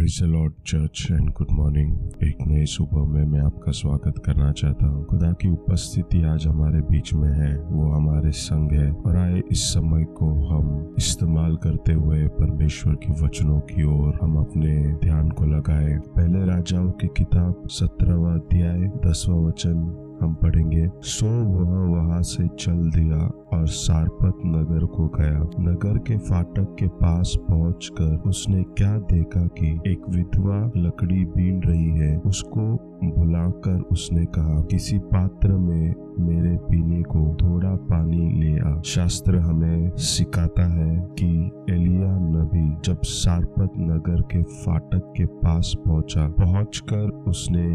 Lord church and good morning एक नई सुबह में मैं आपका स्वागत करना चाहता हूँ। खुदा की उपस्थिति आज हमारे बीच में है। वो हमारे संग है और आए इस समय को हम इस्तेमाल करते हुए परमेश्वर की वचनों की ओर हम अपने ध्यान को लगाए। पहले राजाओं की किताब सत्रहवा अध्याय, दसवा वचन। हम पढ़ेंगे। सो वह वहाँ से चल दिया और सारपत नगर को गया। नगर के फाटक के पास पहुंचकर उसने क्या देखा कि एक विधवा लकड़ी बीन रही है। उसको बुलाकर उसने कहा, किसी पात्र में मेरे पीने को थोड़ा पानी ले आ। शास्त्र हमें सिखाता है कि एलिया नबी जब सारपत नगर के फाटक के पास पहुँचा, पहुंचकर उसने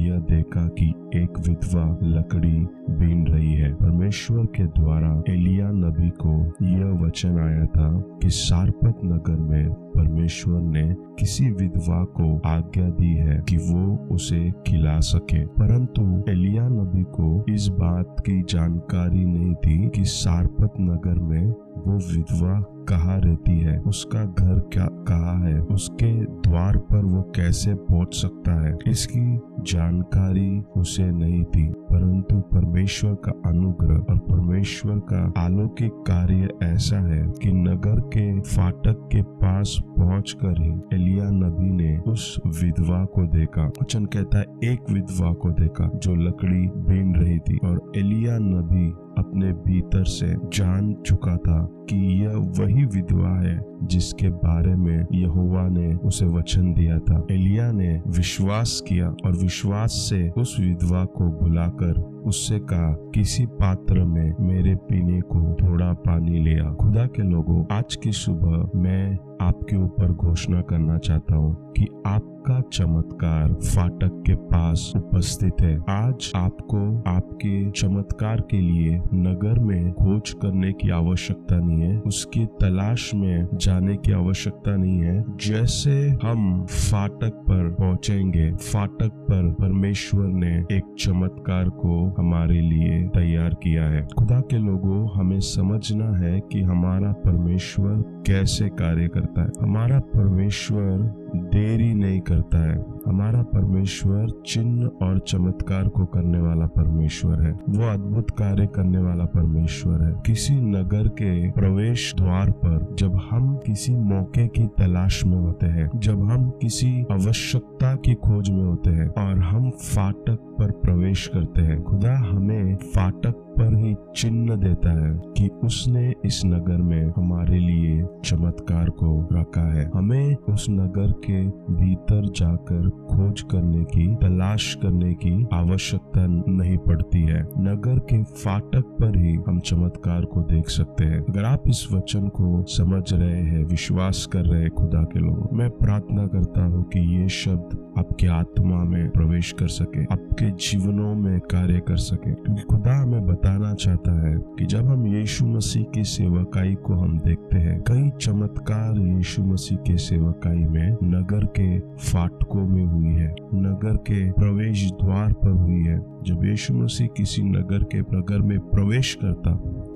यह देखा कि एक विधवा लकड़ी बीन रही है। परमेश्वर के द्वारा एलिया नबी को यह वचन आया था कि सारपत नगर में परमेश्वर ने किसी विधवा को आज्ञा दी है कि वो उसे खिला सके। परंतु एलिया नबी को इस बात की जानकारी नहीं थी कि सारपत नगर में वो विधवा कहाँ रहती है? उसका घर क्या, कहाँ है? उसके द्वार पर वो कैसे पहुँच सकता है? इसकी जानकारी उसे नहीं थी, परंतु परमेश्वर का अनुग्रह और परमेश्वर का अलौकिक कार्य ऐसा है कि नगर के फाटक के पास पहुंचकर ही एलिया नबी ने उस विधवा को देखा। वचन कहता है, एक विधवा को देखा जो लकड़ी बीन रही थी और एलिया नबी अपने भीतर से जान चुका था कि यह वही विधवा है जिसके बारे में यहोवा ने उसे वचन दिया था। एलिया ने विश्वास किया और विश्वास से उस विधवा को बुलाकर उससे कहा, किसी पात्र में मेरे पीने को थोड़ा पानी लिया खुदा के लोगों, आज की सुबह मैं आपके ऊपर घोषणा करना चाहता हूँ कि आपका चमत्कार फाटक के पास उपस्थित है। आज आपको आपके चमत्कार के लिए नगर में खोज करने की आवश्यकता नहीं है। उसकी तलाश में जाने की आवश्यकता नहीं है। जैसे हम फाटक पर पहुँचेंगे, फाटक पर परमेश्वर ने एक चमत्कार को हमारे लिए तैयार किया है। खुदा के लोगों, हमें समझना है कि हमारा परमेश्वर कैसे कार्य करता है हमारा परमेश्वर देरी नहीं करता है। हमारा परमेश्वर चिन्ह और चमत्कार को करने वाला परमेश्वर है। वो अद्भुत कार्य करने वाला परमेश्वर है। किसी नगर के प्रवेश द्वार पर जब हम किसी मौके की तलाश में होते हैं, जब हम किसी आवश्यकता की खोज में होते हैं और हम फाटक पर प्रवेश करते हैं, खुदा हमें फाटक पर ही चिन्ह देता है कि उसने इस नगर में हमारे लिए चमत्कार को रखा है। हमें उस नगर के भीतर जाकर खोज करने की, तलाश करने की आवश्यकता नहीं पड़ती है। नगर के फाटक पर ही हम चमत्कार को देख सकते हैं। अगर आप इस वचन को समझ रहे हैं, विश्वास कर रहे हैं खुदा के लोग, मैं प्रार्थना करता हूँ कि ये शब्द आपके आत्मा में प्रवेश कर सके, आपके जीवनों में कार्य कर सके। क्योंकि खुदा हमें बताना चाहता है कि जब हम यीशु मसीह की सेवकाई को हम देखते हैं, कई चमत्कार यीशु मसीह के सेवकाई में नगर के फाटकों में हुई है, नगर के प्रवेश द्वार पर हुई है। जब यीशु मसीह किसी नगर के नगर में प्रवेश करता,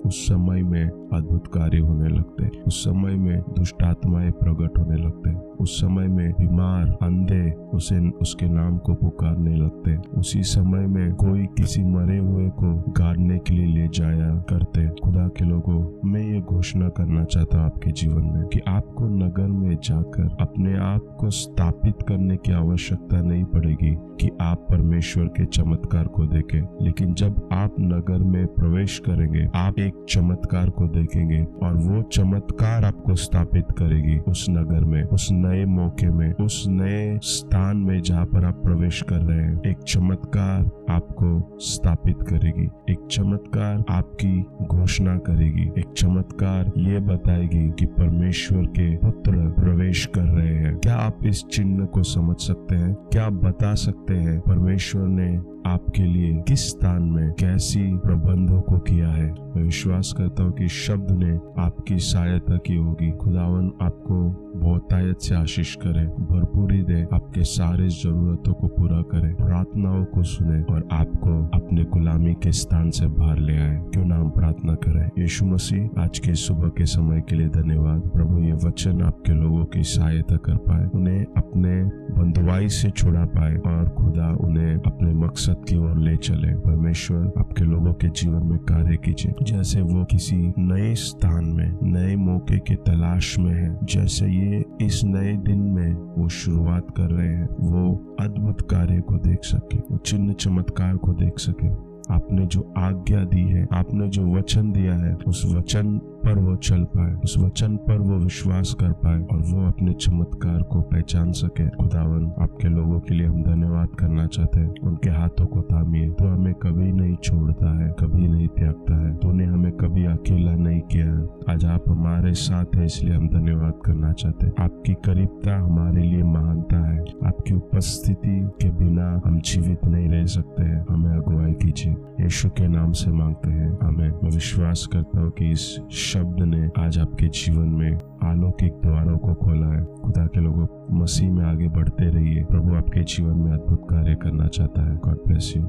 उस समय में अद्भुत कार्य होने लगते, उस समय में दुष्ट आत्माएँ प्रकट होने लगते। उस समय में बीमार, अंधे उसे, उसके नाम को पुकारने लगते। उसी समय में कोई किसी मरे हुए को गाड़ने के लिए ले जाया करते। खुदा के लोगों, मैं ये घोषणा करना चाहता हूँ आपके जीवन में कि आपको नगर में जाकर अपने आप को स्थापित करने की आवश्यकता नहीं पड़ेगी कि आप परमेश्वर के चमत्कार को देखें। लेकिन जब आप नगर में प्रवेश करेंगे, आप एक चमत्कार को देखेंगे और वो चमत्कार आपको स्थापित करेगी उस नगर में, उस नए मौके में, उस नए स्थान में जहाँ पर आप प्रवेश कर रहे हैं, एक चमत्कार आपको स्थापित करेगी, एक चमत्कार आपकी घोषणा करेगी, एक चमत्कार ये बताएगी कि परमेश्वर के पुत्र प्रवेश कर रहे हैं। क्या आप इस चिन्ह को समझ सकते हैं? क्या आप बता सकते हैं? परमेश्वर ने आपके लिए किस स्थान में कैसी प्रबंधों को किया है? मैं विश्वास करता हूँ कि शब्द ने आपकी सहायता की होगी। खुदावन आपको बहुतायत से आशीष करे। भरपूरी दे आपके सारे जरूरतों को पूरा करे। प्रार्थनाओं को सुने और आपको अपने गुलामी के स्थान से बाहर ले आए। क्यों ना हम प्रार्थना करें? यीशु मसीह, आज के सुबह के समय के लिए धन्यवाद। प्रभु, ये वचन आपके लोगों की सहायता कर पाए। उन्हें अपने बंधुआई से छुड़ा पाए और खुदा उन्हें अपने मकसद की ओर ले चले। परमेश्वर, आपके लोगों के जीवन में कार्य कीजिए। जैसे वो किसी नए स्थान में, नए मौके के तलाश में है, जैसे ये इस नए दिन में वो शुरुआत कर रहे हैं, वो अद्भुत कार्य को देख सके, वो चिन्ह चमत्कार को देख सके। आपने जो आज्ञा दी है, आपने जो वचन दिया है, उस वचन पर वो चल पाए, उस वचन पर वो विश्वास कर पाए और वो अपने चमत्कार को पहचान सके। खुदावन, आपके लोगों के लिए हम धन्यवाद करना चाहते हैं। उनके हाथों को थामिए। तो हमें कभी नहीं छोड़ता है, कभी नहीं त्यागता है। तूने हमें कभी अकेला नहीं किया है। आज आप हमारे साथ है, इसलिए हम धन्यवाद करना चाहते हैं। आपकी करीबता हमारे लिए महानता है। आपकी उपस्थिति के बिना हम जीवित नहीं रह सकते हैं। हमें अगुवाई कीजिए। यीशु के नाम से मांगते हैं। हमें मैं विश्वास करता हूँ कि इस शब्द ने आज आपके जीवन में अलौकिक द्वारों को खोला है। खुदा के लोगों, मसीह में आगे बढ़ते रहिए। प्रभु आपके जीवन में अद्भुत कार्य करना चाहता है। God bless you